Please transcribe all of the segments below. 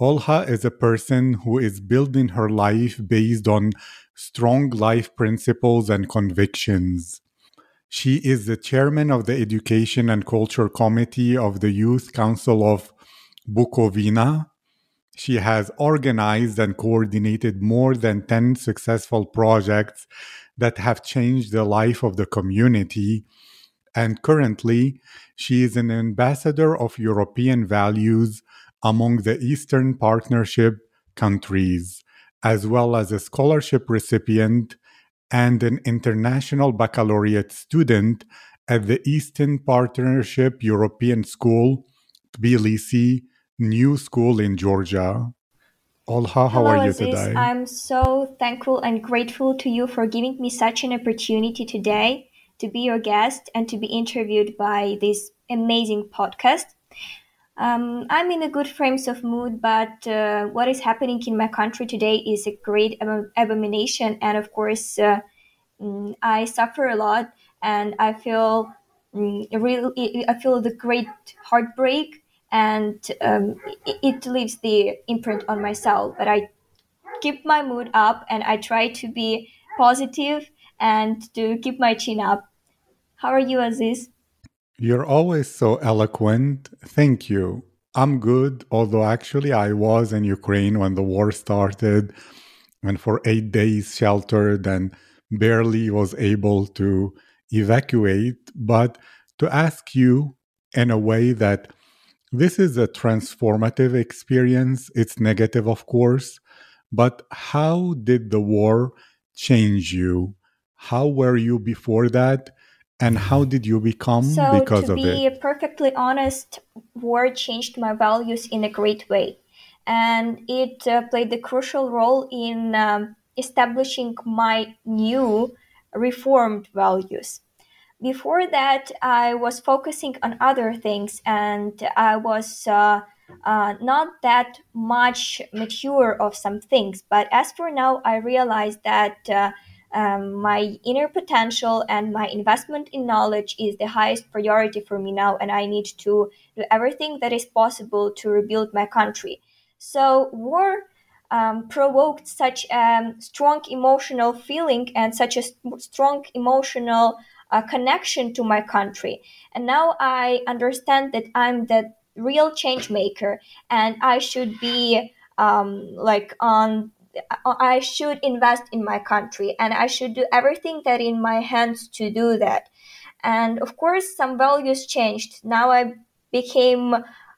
Olha is a person who is building her life based on strong life principles and convictions. She is the chairman of the Education and Culture Committee of the Youth Council of Bukovina. She has organized and coordinated more than 10 successful projects that have changed the life of the community. And currently, she is an ambassador of European values among the Eastern Partnership countries, as well as a scholarship recipient and an international baccalaureate student at the Eastern Partnership European School, Tbilisi New School in Georgia. Olha, how Hello, are you Aziz. today? I'm so thankful and grateful to you for giving me such an opportunity today to be your guest and to be interviewed by this amazing podcast. Um, I'm in a good frames of mood, but uh, what is happening in my country today is a great ab- abomination, and of course, uh, mm, I suffer a lot, and I feel mm, really, I feel the great heartbreak, and um, it, it leaves the imprint on myself. But I keep my mood up, and I try to be positive and to keep my chin up. How are you, Aziz? You're always so eloquent. Thank you. I'm good, although actually I was in Ukraine when the war started and for eight days sheltered and barely was able to evacuate. But to ask you in a way that this is a transformative experience, it's negative, of course, but how did the war change you? How were you before that? And how did you become So, because of it? To be perfectly honest, war changed my values in a great way. And it uh, played a crucial role in um, establishing my new reformed values. Before that, I was focusing on other things and I was uh, uh, not that much mature of some things. But as for now, I realized that uh, um, my inner potential and my investment in knowledge is the highest priority for me now, and I need to do everything that is possible to rebuild my country. So, war um, provoked such a strong emotional feeling and such a st- strong emotional uh, connection to my country. And now I understand that I'm the real change maker and I should be um, like on I should invest in my country and I should do everything that in my hands to do that. And of course, some values changed. Now I became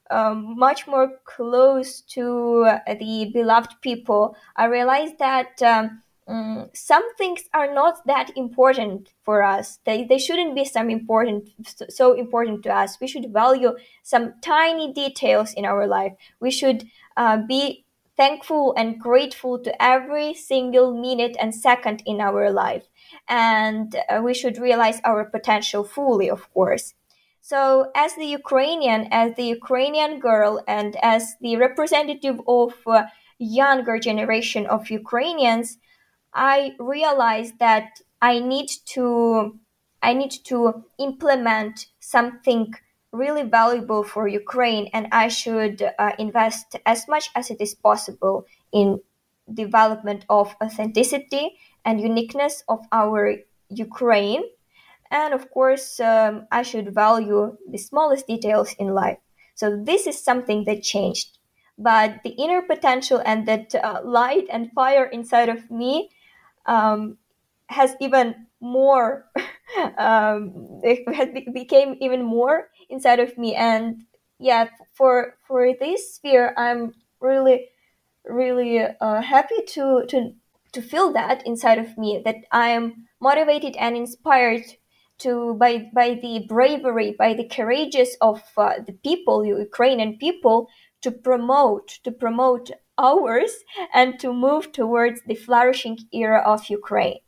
um, much more close to the beloved people. I realized that um, mm, some things are not that important for us. They, they shouldn't be some important so important to us. We should value some tiny details in our life. We should uh, be thankful and grateful to every single minute and second in our life. And uh, we should realize our potential fully, of course. So, as the Ukrainian, as the Ukrainian girl, and as the representative of uh, younger generation of Ukrainians, I realized that I need to I need to implement something really valuable for Ukraine, and I should uh, invest as much as it is possible in development of authenticity and uniqueness of our Ukraine. And of course, um, I should value the smallest details in life. So this is something that changed. But the inner potential and that uh, light and fire inside of me um, has even more um, it became even more inside of me and yeah for for this sphere i'm really really uh, happy to to to feel that inside of me that i am motivated and inspired to by by the bravery by the courageous of uh, the people ukrainian people to promote to promote ours and to move towards the flourishing era of Ukraine.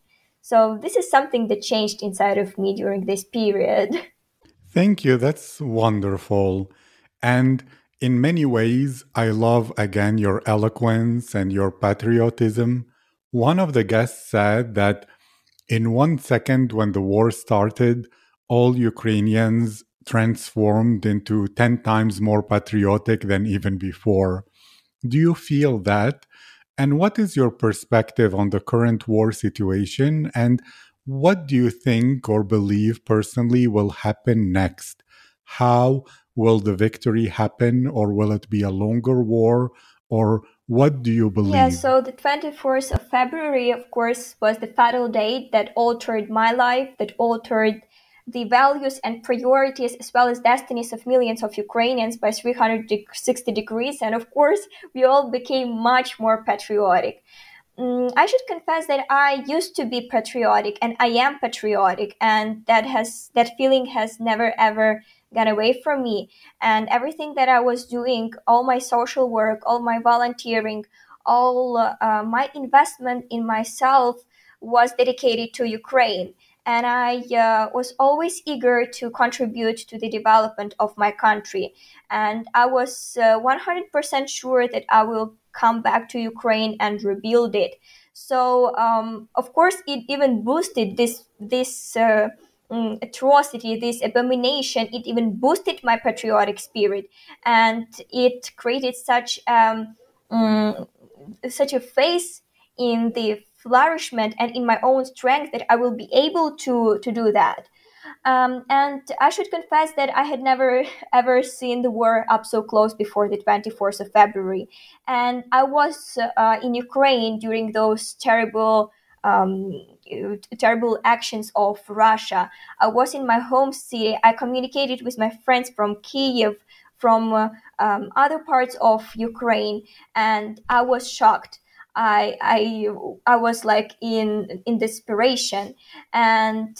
So this is something that changed inside of me during this period. Thank you. That's wonderful. And in many ways, I love again your eloquence and your patriotism. One of the guests said that in one second, when the war started, all Ukrainians transformed into 10 times more patriotic than even before. Do you feel that? And what is your perspective on the current war situation? And what do you think or believe personally will happen next? How will the victory happen, or will it be a longer war? Or what do you believe? Yeah, so the 24th of February, of course, was the fatal date that altered my life, that altered the values and priorities as well as destinies of millions of Ukrainians by 360 degrees. And of course, we all became much more patriotic. Mm, I should confess that I used to be patriotic and I am patriotic and that has that feeling has never ever gone away from me. And everything that I was doing all my social work all my volunteering all uh, my investment in myself was dedicated to Ukraine and I uh, was always eager to contribute to the development of my country. And I was uh, 100% sure that I will come back to Ukraine and rebuild it. So, um, of course, it even boosted this this uh, mm, atrocity, this abomination. It even boosted my patriotic spirit, and it created such um, um, such a face in the flourishment and in my own strength that I will be able to to do that. Um, and I should confess that I had never ever seen the war up so close before the 24th of February. And I was uh, in Ukraine during those terrible, um, terrible actions of Russia. I was in my home city. I communicated with my friends from Kiev, from uh, um, other parts of Ukraine, and I was shocked I I I was like in in desperation. And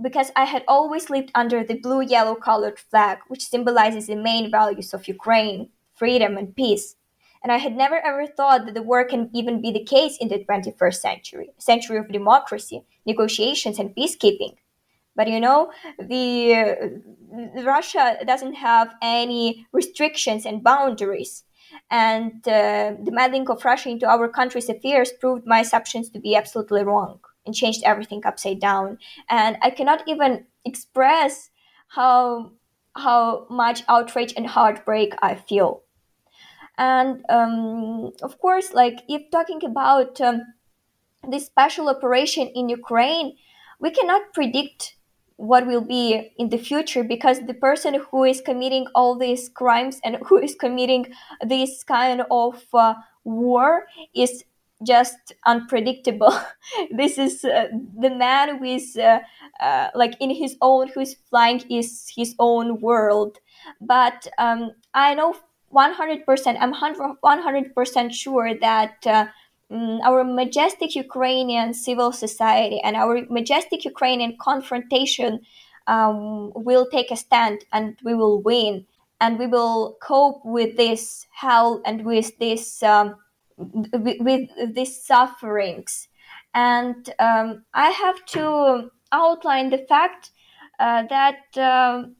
because I had always lived under the blue yellow colored flag which symbolizes the main values of Ukraine freedom and peace. And I had never ever thought that the war can even be the case in the 21st century century of democracy negotiations and peacekeeping. But you know the uh, Russia doesn't have any restrictions and boundaries and uh, the meddling of Russia into our country's affairs proved my assumptions to be absolutely wrong and changed everything upside down. And I cannot even express how how much outrage and heartbreak I feel. And um, of course, like if talking about um, this special operation in Ukraine, we cannot predict what will be in the future because the person who is committing all these crimes and who is committing this kind of uh, war is just unpredictable. This is uh, the man who is uh, uh, like in his own who's flying is his own world. But um, i know 100% i'm 100% sure that uh, our majestic Ukrainian civil society and our majestic Ukrainian confrontation um, will take a stand and we will win and we will cope with this hell and with this um, with, with these sufferings and um, I have to outline the fact uh, that um,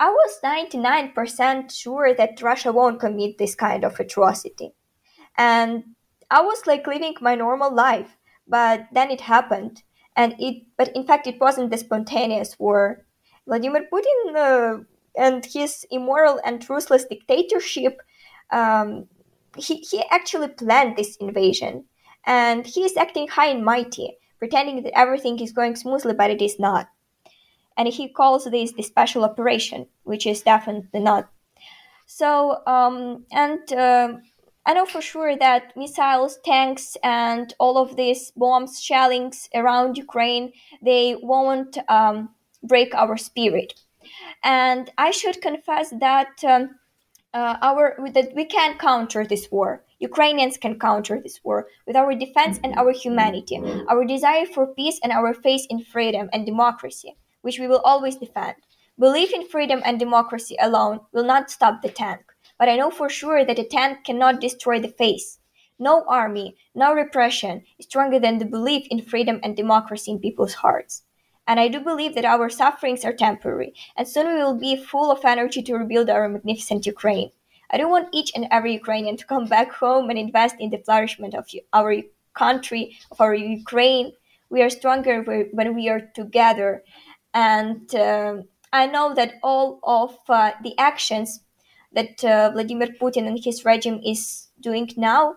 I was 99% sure that Russia won't commit this kind of atrocity. And I was like living my normal life, but then it happened, and it. But in fact, it wasn't the spontaneous war. Vladimir Putin uh, and his immoral and ruthless dictatorship. Um, he, he actually planned this invasion, and he is acting high and mighty, pretending that everything is going smoothly, but it is not. And he calls this the special operation, which is definitely not. So, um, and uh, I know for sure that missiles, tanks, and all of these bombs, shellings around Ukraine, they won't um, break our spirit. And I should confess that um, uh, our that we can counter this war. Ukrainians can counter this war with our defense and our humanity, our desire for peace and our faith in freedom and democracy, which we will always defend. Belief in freedom and democracy alone will not stop the tank but I know for sure that a tent cannot destroy the face. No army, no repression is stronger than the belief in freedom and democracy in people's hearts. And I do believe that our sufferings are temporary, and soon we will be full of energy to rebuild our magnificent Ukraine. I do want each and every Ukrainian to come back home and invest in the flourishment of our country, of our Ukraine. We are stronger when we are together. And uh, I know that all of uh, the actions that uh, Vladimir Putin and his regime is doing now,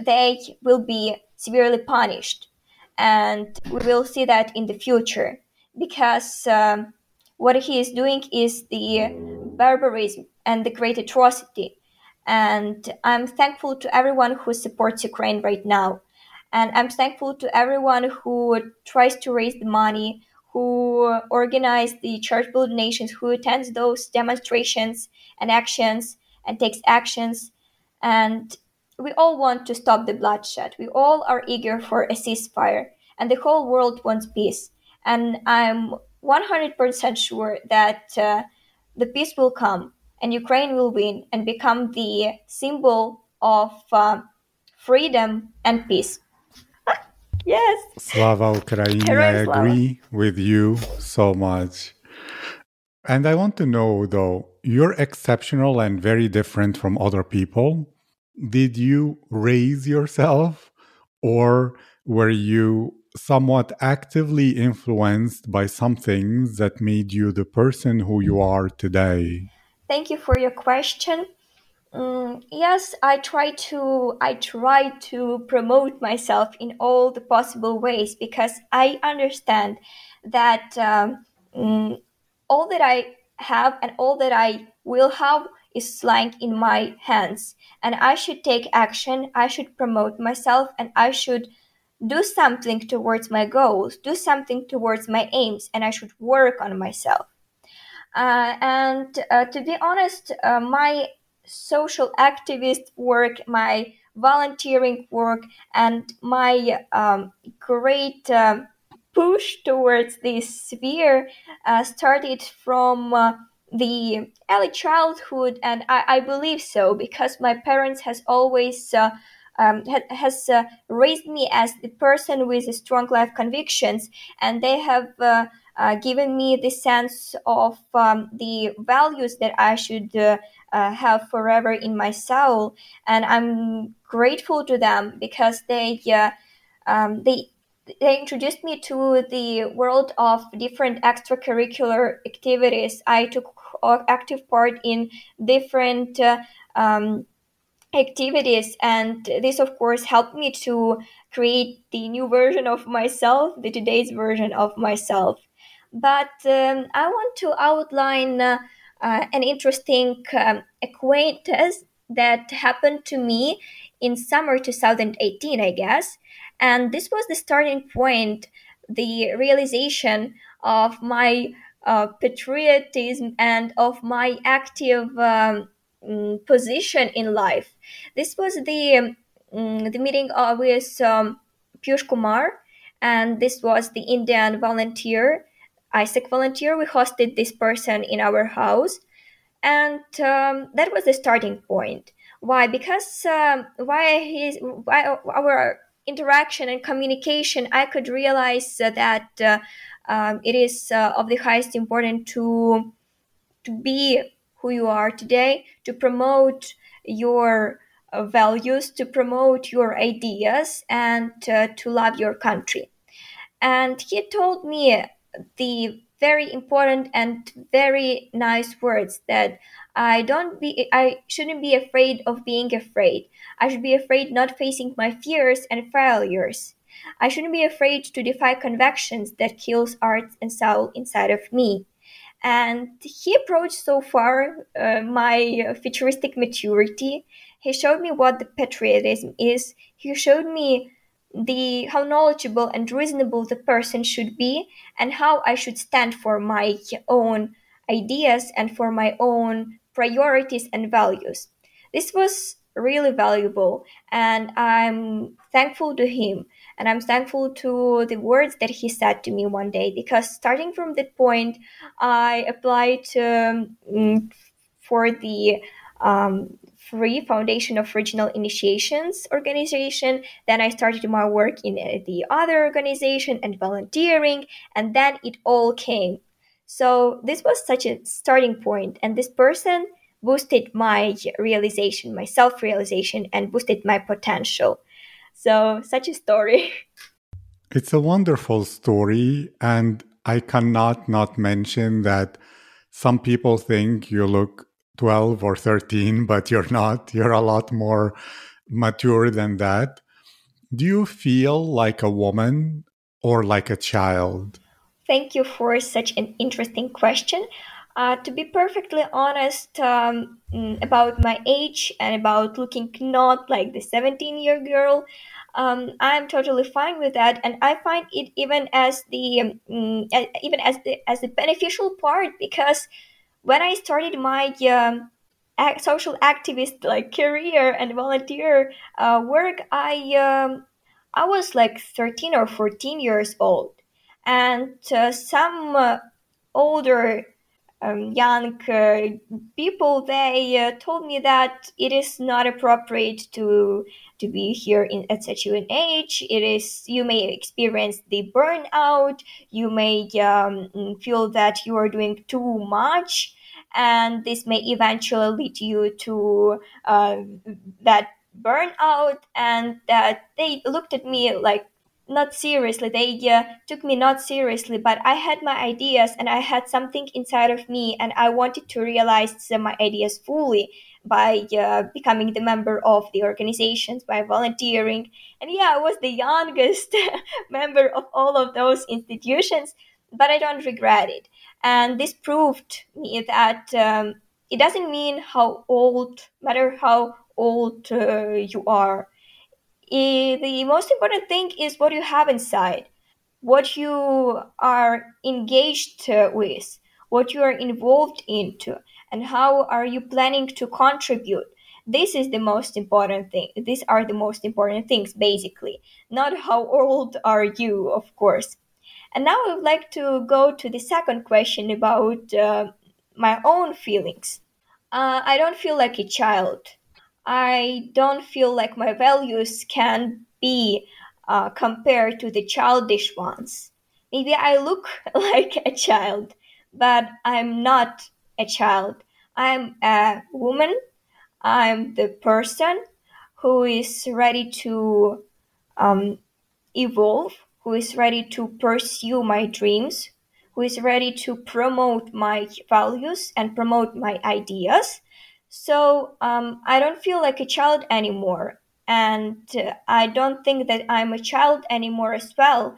they will be severely punished. And we will see that in the future because um, what he is doing is the barbarism and the great atrocity. And I'm thankful to everyone who supports Ukraine right now. And I'm thankful to everyone who tries to raise the money, who organize the charitable donations, who attends those demonstrations and actions and takes actions. And we all want to stop the bloodshed. We all are eager for a ceasefire, and the whole world wants peace and I'm 100% sure that uh, the peace will come and Ukraine will win and become the symbol of uh, freedom and peace. Yes. Slava Ukraini, I agree with you so much. And I want to know though, you're exceptional and very different from other people. Did you raise yourself or were you somewhat actively influenced by something that made you the person who you are today? Thank you for your question. Um, yes, I try to I try to promote myself in all the possible ways because I understand that um, um, all that I have and all that I will have is lying in my hands, and I should take action. I should promote myself, and I should do something towards my goals, do something towards my aims, and I should work on myself. Uh, and uh, to be honest, uh, my social activist work, my volunteering work, and my um, great um, push towards this sphere uh, started from uh, the early childhood, and I, I, believe so because my parents has always uh, um, ha- has uh, raised me as the person with strong life convictions, and they have uh, uh, given me the sense of um, the values that I should uh, uh, have forever in my soul, and I'm grateful to them because they uh, um, they they introduced me to the world of different extracurricular activities. I took active part in different um, activities and this of course helped me to create the new version of myself the today's version of myself but um, i want to outline uh, uh, an interesting um, acquaintance that happened to me in summer 2018 i guess and this was the starting point the realization of my uh, patriotism and of my active um, um, position in life. This was the um, the meeting with um, Piyush Kumar, and this was the Indian volunteer, AIESEC volunteer. We hosted this person in our house, and um, that was the starting point. Why? Because um, why his why our interaction and communication, I could realize that uh, um, it is uh, of the highest importance to to be who you are today, to promote your uh, values, to promote your ideas, and uh, to love your country. And he told me the very important and very nice words that I don't be I shouldn't be afraid of being afraid. I should be afraid not facing my fears and failures. I shouldn't be afraid to defy convictions that kills art and soul inside of me and he approached so far uh, my futuristic maturity he showed me what the patriotism is he showed me the how knowledgeable and reasonable the person should be and how i should stand for my own ideas and for my own priorities and values. This was really valuable and i'm thankful to him and I'm thankful to the words that he said to me one day because starting from that point, I applied um, for the um, free foundation of regional initiations organization. Then i started my work in the other organization and volunteering and then it all came. So this was such a starting point and this person boosted my realization my self-realization and boosted my potential. So such a story. It's a wonderful story, and I cannot not mention that some people think you look 12 or 13, but you're not. You're a lot more mature than that. Do you feel like a woman or like a child? Thank you for such an interesting question. Uh, to be perfectly honest um, mm, about my age and about looking not like the 17 year girl, um, I'm totally fine with that, and I find it even as the um, even as the as the beneficial part because when I started my um, social activist like career and volunteer uh, work, I um, I was like 13 or 14 years old, and uh, some uh, older um, young uh, people they uh, told me that it is not appropriate to to be here in at such an age. It is you may experience the burnout. You may um, feel that you are doing too much. And this may eventually lead you to uh, that burnout and that they looked at me like not seriously. They uh, took me not seriously but i had my ideas and i had something inside of me and i wanted to realize my ideas fully by uh, becoming the member of the organizations by volunteering. And yeah i was the youngest member of all of those institutions but i don't regret it. And this proved me that um, it doesn't mean how old matter how old uh, you are Eh, the most important thing is what you have inside, what you are engaged with, what you are involved into, and how are you planning to contribute. This is the most important thing. These are the most important things, basically. Not how old are you, of course. And now I would like to go to the second question about uh, my own feelings. Uh, I don't feel like a child. I don't feel like my values can be uh, compared to the childish ones. Maybe I look like a child, but I'm not a child. I'm a woman. I'm the person who is ready to um, evolve, who is ready to pursue my dreams, who is ready to promote my values and promote my ideas. So um, I don't feel like a child anymore. And I don't think that I'm a child anymore as well.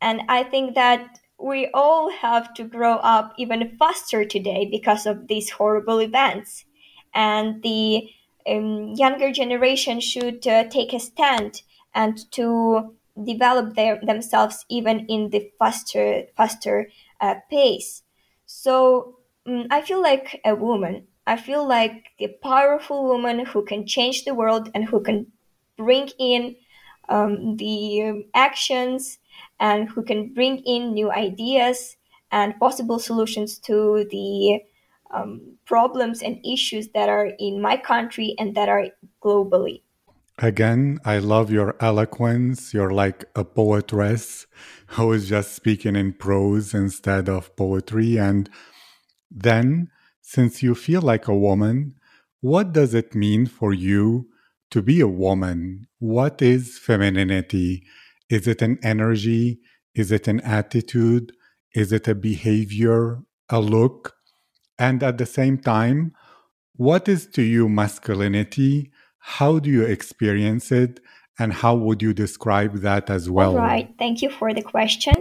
And I think that we all have to grow up even faster today because of these horrible events. And the um, younger generation should uh, take a stand and to develop their, themselves even in the faster faster uh, pace. So mm, I feel like a woman. I feel like a powerful woman who can change the world and who can bring in um, the actions and who can bring in new ideas and possible solutions to the um, problems and issues that are in my country and that are globally. Again, I love your eloquence. You're like a poetress who is just speaking in prose instead of poetry. And then, since you feel like a woman, what does it mean for you to be a woman? What is femininity? Is it an energy? Is it an attitude? Is it a behavior, a look? And at the same time, what is to you masculinity? How do you experience it? And how would you describe that as well? right, thank you for the question.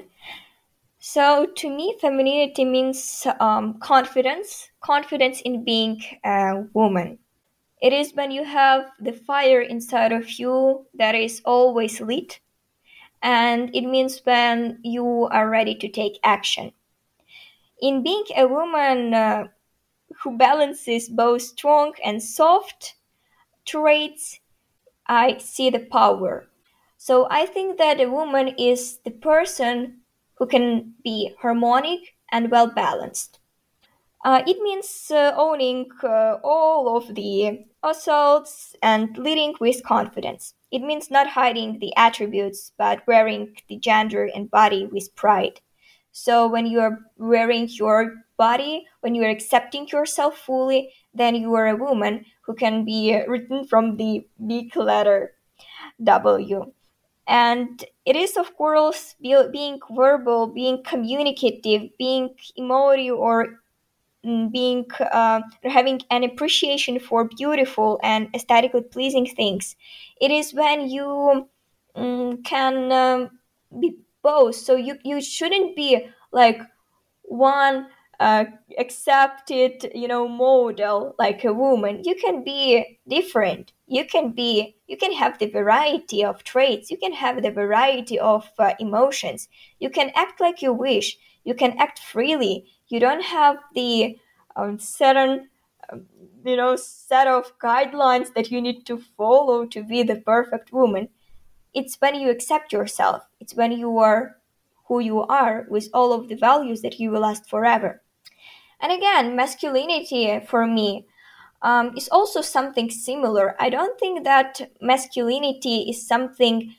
So, to me, femininity means um, confidence, confidence in being a woman. It is when you have the fire inside of you that is always lit, and it means when you are ready to take action. In being a woman uh, who balances both strong and soft traits, I see the power. So I think that a woman is the person who can be harmonic and well balanced. Uh, it means uh, owning uh, all of the assaults and leading with confidence. It means not hiding the attributes, but wearing the gender and body with pride. So when you are wearing your body, when you are accepting yourself fully, then you are a woman who can be written from the big letter W. And it is, of course, being verbal, being communicative, being emotive, or mm, being uh, having an appreciation for beautiful and aesthetically pleasing things. It is when you um, can um, be both. So you you shouldn't be like one uh, accepted you know model like a woman you can be different. You can be you can have the variety of traits. You can have the variety of uh, emotions. You can act like you wish. You can act freely. You don't have the um, certain um, you know set of guidelines that you need to follow to be the perfect woman. It's when you accept yourself. It's when you are who you are with all of the values that you will last forever and again masculinity for me um, is also something similar. I don't think that masculinity is something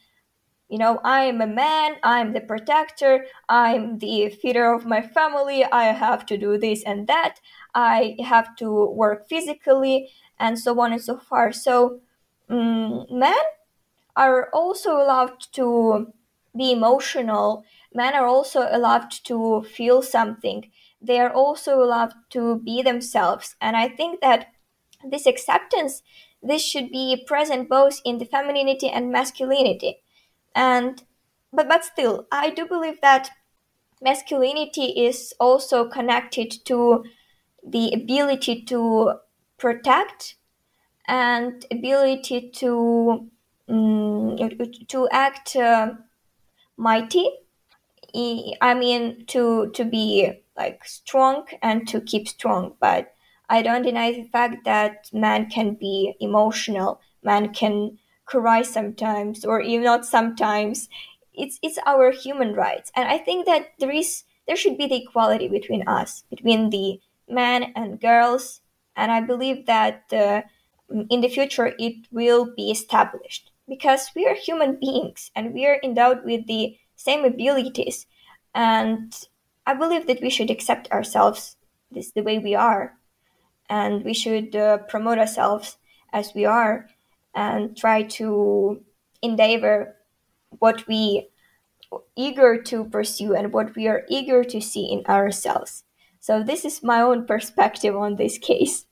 you know i am a man i'm the protector i'm the feeder of my family i have to do this and that i have to work physically and so on and so far so um, men are also allowed to be emotional. Men are also allowed to feel something they are also allowed to be themselves. And i think that this acceptance this should be present both in the femininity and masculinity. And but but still i do believe that masculinity is also connected to the ability to protect and ability to um, to act uh, mighty. I mean to to be like strong and to keep strong. But i don't deny the fact that man can be emotional man can cry sometimes or even not sometimes. It's it's our human rights. And i think that there is there should be the equality between us between the men and girls. And i believe that uh, in the future it will be established. Because we are human beings and we are endowed with the same abilities. And i believe that we should accept ourselves this the way we are. And we should uh, promote ourselves as we are and try to endeavor what we eager to pursue and what we are eager to see in ourselves. So this is my own perspective on this case.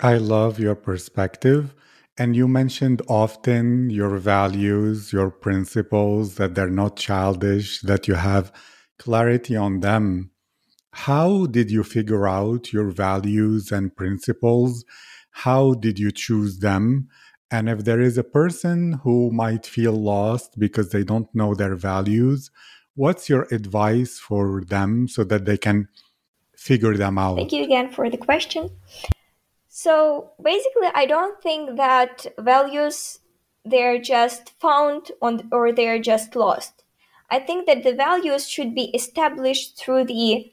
I love your perspective. And you mentioned often your values, your principles, that they're not childish, that you have clarity on them. How did you figure out your values and principles? How did you choose them? And if there is a person who might feel lost because they don't know their values, what's your advice for them so that they can figure them out? Thank you again for the question. So basically, I don't think that values they're just found on or they're just lost. I think that the values should be established through the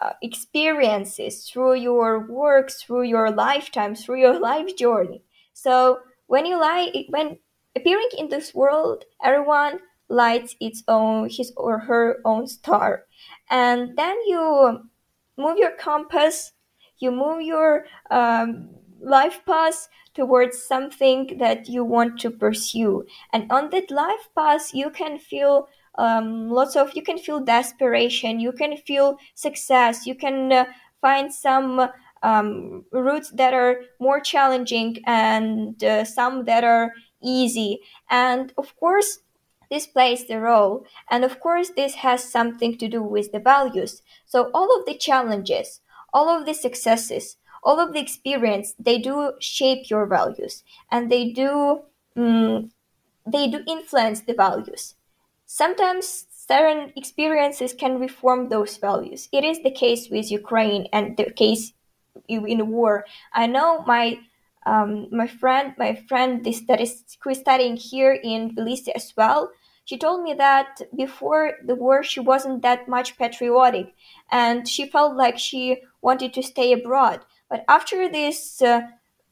uh, experiences, through your work, through your lifetime, through your life journey. So when you lie, when appearing in this world, everyone lights its own his or her own star, and then you move your compass you move your um, life path towards something that you want to pursue and on that life path you can feel um, lots of you can feel desperation you can feel success you can uh, find some um, routes that are more challenging and uh, some that are easy. And of course this plays the role and of course this has something to do with the values. So all of the challenges all of the successes all of the experience they do shape your values and they do um, they do influence the values sometimes certain experiences can reform those values it is the case with ukraine and the case in war i know my um, my friend my friend this that is who is studying here in Tbilisi as well she told me that before the war she wasn't that much patriotic and she felt like she wanted to stay abroad. But after these uh,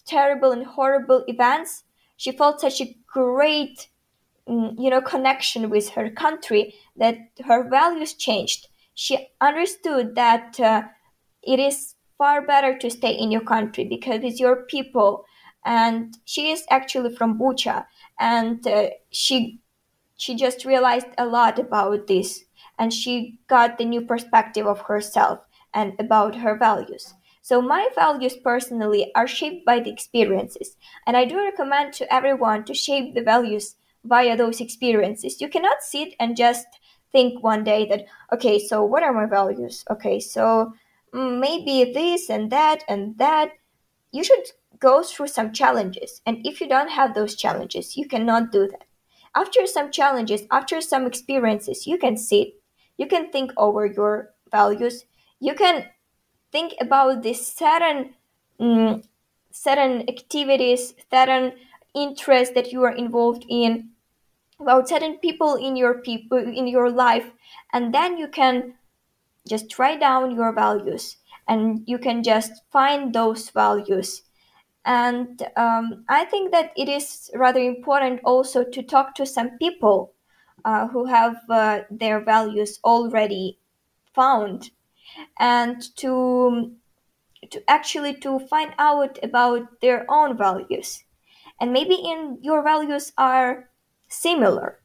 terrible and horrible events, she felt such a great you know connection with her country that her values changed. She understood that uh, it is far better to stay in your country because it's your people. And she is actually from bucha. And uh, she she just realized a lot about this. And she got the new perspective of herself and about her values. So my values personally are shaped by the experiences. And i do recommend to everyone to shape the values via those experiences. You cannot sit and just think one day that okay so what are my values? Okay so mm, maybe this and that and that. You should go through some challenges. And if you don't have those challenges you cannot do that. After some challenges after some experiences you can sit. You can think over your values. You can think about this certain mm, certain activities certain interests that you are involved in about certain people in your people in your life and then you can just write down your values and you can just find those values. And um, i think that it is rather important also to talk to some people uh, who have uh, their values already found and to to actually to find out about their own values. And maybe in your values are similar.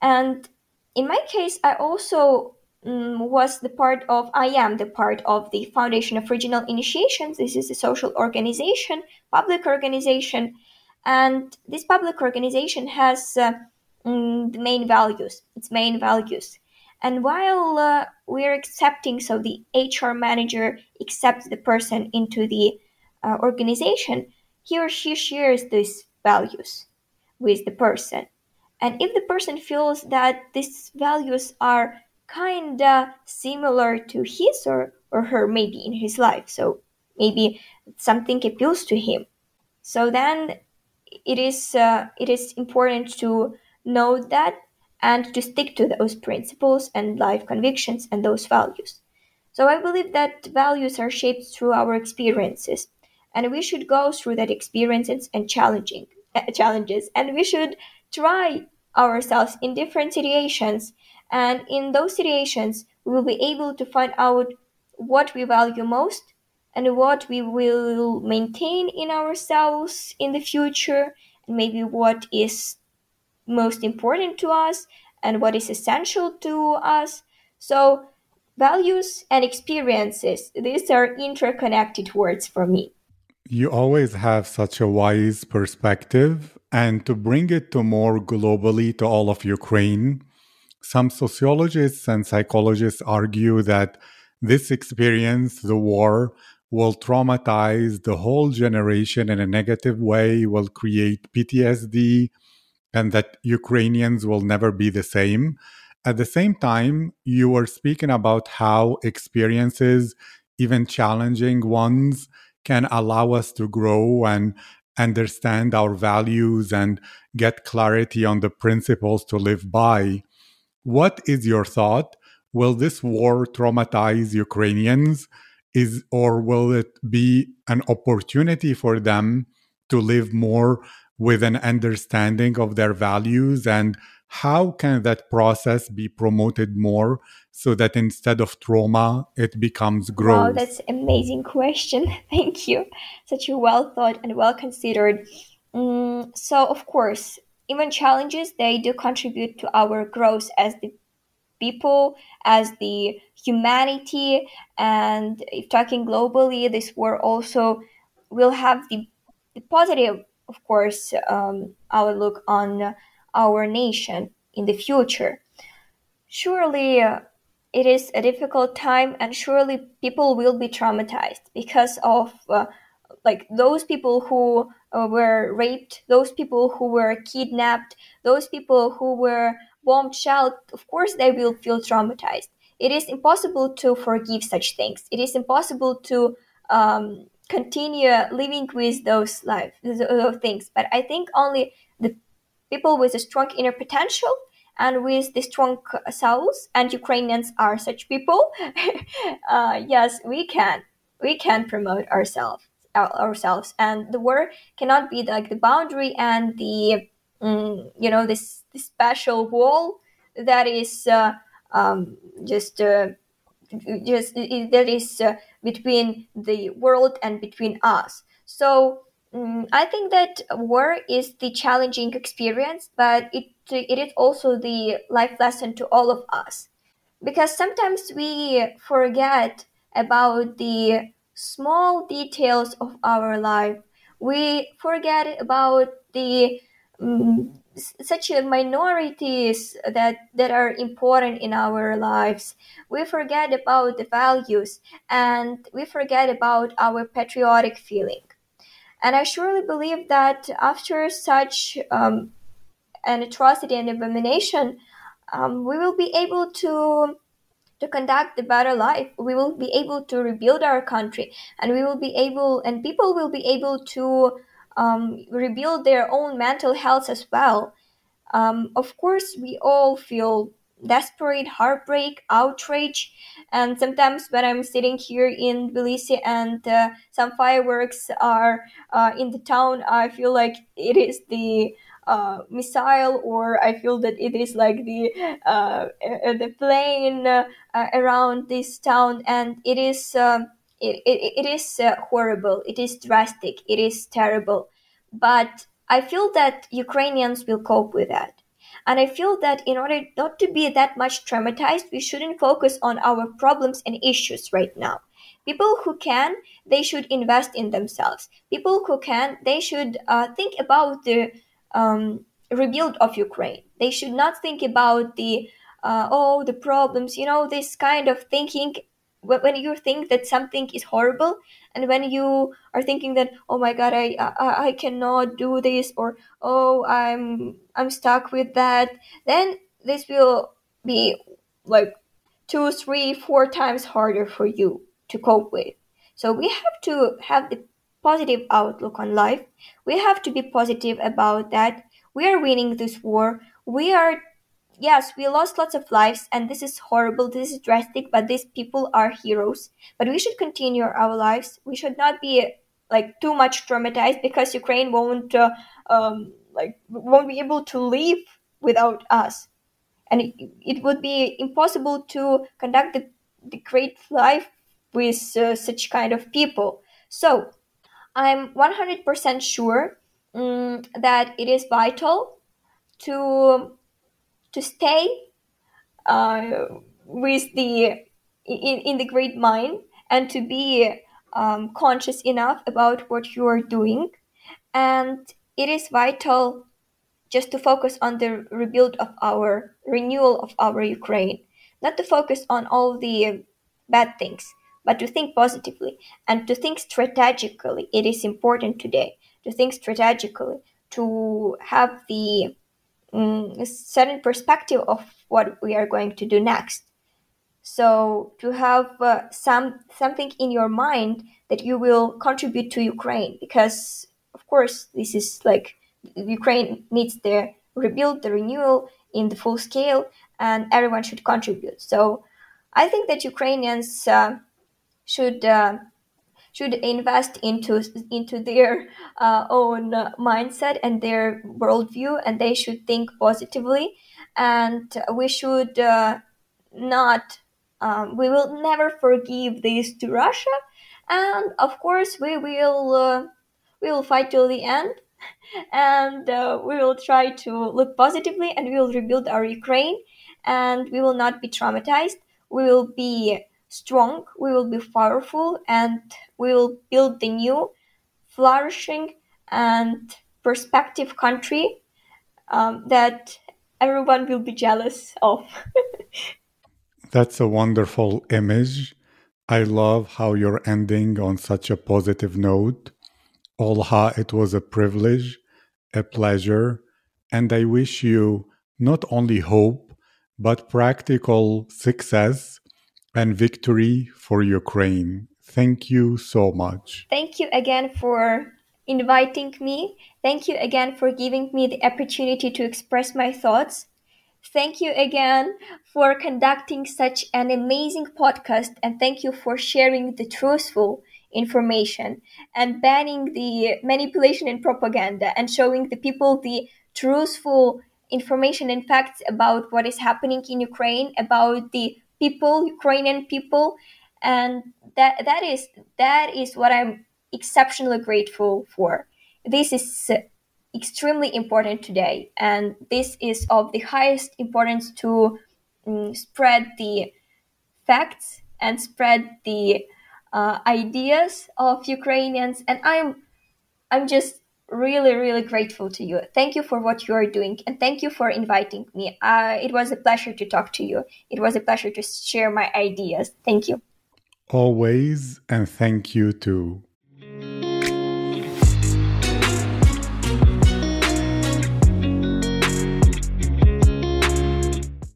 And in my case i also mm, was the part of i am the part of the foundation of regional initiations. This is a social organization public organization. And this public organization has uh, mm, the main values its main values. And while uh, we're accepting so the hr manager accepts the person into the uh, organization he or she shares these values with the person and if the person feels that these values are kinda similar to his or, or her maybe in his life, so maybe something appeals to him, so then it is uh, it is important to know that and to stick to those principles and life convictions and those values. So I believe that values are shaped through our experiences, and we should go through that experiences and challenging uh, challenges, and we should try ourselves in different situations. And in those situations, we will be able to find out what we value most and what we will maintain in ourselves in the future, and maybe what is most important to us and what is essential to us. So, values and experiences, these are interconnected words for me. You always have such a wise perspective. And to bring it to more globally to all of Ukraine, some sociologists and psychologists argue that this experience, the war, will traumatize the whole generation in a negative way, will create PTSD, and that Ukrainians will never be the same. At the same time, you were speaking about how experiences, even challenging ones, can allow us to grow and understand our values and get clarity on the principles to live by. What is your thought? Will this war traumatize Ukrainians? Is or will it be an opportunity for them to live more with an understanding of their values and how can that process be promoted more so that instead of trauma it becomes growth wow that's amazing question. Thank you. Such a well thought and well considered. Mm, so of course even challenges they do contribute to our growth as the people as the humanity. And if talking globally this war also will have the, the positive of course um, outlook on our nation in the future. Surely uh, it is a difficult time, and surely people will be traumatized because of uh, like those people who uh, were raped, those people who were kidnapped, those people who were bombed out. Of course, they will feel traumatized. It is impossible to forgive such things. It is impossible to um, continue living with those life those things. But I think only people with a strong inner potential and with the strong souls, and Ukrainians are such people, uh, yes, we can. We can promote ourselves ourselves and the war cannot be like the boundary and the um, you know this, this, special wall that is uh, um, just uh, just that is uh, between the world and between us so um, i think that war is the challenging experience but it it is also the life lesson to all of us. Because sometimes we forget about the small details of our life. We forget about the um, such minorities that that are important in our lives. We forget about the values and we forget about our patriotic feeling and i surely believe that after such um, an atrocity and abomination um, we will be able to to conduct a better life we will be able to rebuild our country and we will be able and people will be able to um, rebuild their own mental health as well. Um, of course, we all feel desperate, heartbreak, outrage, and sometimes when I'm sitting here in Tbilisi and uh, some fireworks are uh, in the town, I feel like it is the uh, missile, or I feel that it is like the uh, the plane uh, around this town, and it is. Um, it, it, it is uh, horrible, it is drastic, it is terrible. But I feel that Ukrainians will cope with that. And I feel that in order not to be that much traumatized, we shouldn't focus on our problems and issues right now. People who can, they should invest in themselves. People who can, they should uh, think about the um, rebuild of Ukraine. They should not think about the uh, oh the problems. You know this kind of thinking when you think that something is horrible and when you are thinking that oh my god I, I i cannot do this or oh i'm i'm stuck with that then this will be like two three four times harder for you to cope with. So we have to have the positive outlook on life. We have to be positive about that. We are winning this war. We are yes, we lost lots of lives, and this is horrible, this is drastic, but these people are heroes. But we should continue our lives. We should not be like too much traumatized because Ukraine won't uh, um, like won't be able to live without us, and it, it would be impossible to conduct the, the great life with uh, such kind of people. So I'm 100% sure um, that it is vital to to stay uh, with the in, in the great mind and to be um, conscious enough about what you are doing. And it is vital just to focus on the rebuild of our renewal of our ukraine. Not to focus on all the bad things but to think positively and to think strategically. It is important today to think strategically to have the um, a certain perspective of what we are going to do next. So to have uh, some something in your mind that you will contribute to Ukraine, because of course this is like Ukraine needs the rebuild, the renewal in the full scale, and everyone should contribute. So I think that Ukrainians uh, should uh, should invest into into their uh, own mindset and their worldview, and they should think positively. And we should uh, not. Um, we will never forgive this to Russia, and of course we will uh, we will fight till the end, and uh, we will try to look positively, and we will rebuild our Ukraine, and we will not be traumatized. We will be strong, we will be powerful, and we will build the new, flourishing, and prospective country um, that everyone will be jealous of. That's a wonderful image. I love how you're ending on such a positive note. Olha, it was a privilege, a pleasure, and I wish you not only hope, but practical success and victory for Ukraine. Thank you so much. Thank you again for inviting me. Thank you again for giving me the opportunity to express my thoughts. Thank you again for conducting such an amazing podcast and thank you for sharing the truthful information and banning the manipulation and propaganda and showing the people the truthful information and facts about what is happening in Ukraine, about the people, Ukrainian people, and that that is that is what I'm exceptionally grateful for. This is extremely important today, and this is of the highest importance to um, spread the facts and spread the uh, ideas of Ukrainians. And I'm I'm just really really grateful to you. Thank you for what you are doing, and thank you for inviting me. Uh, it was a pleasure to talk to you. It was a pleasure to share my ideas. Thank you. Always, and thank you too.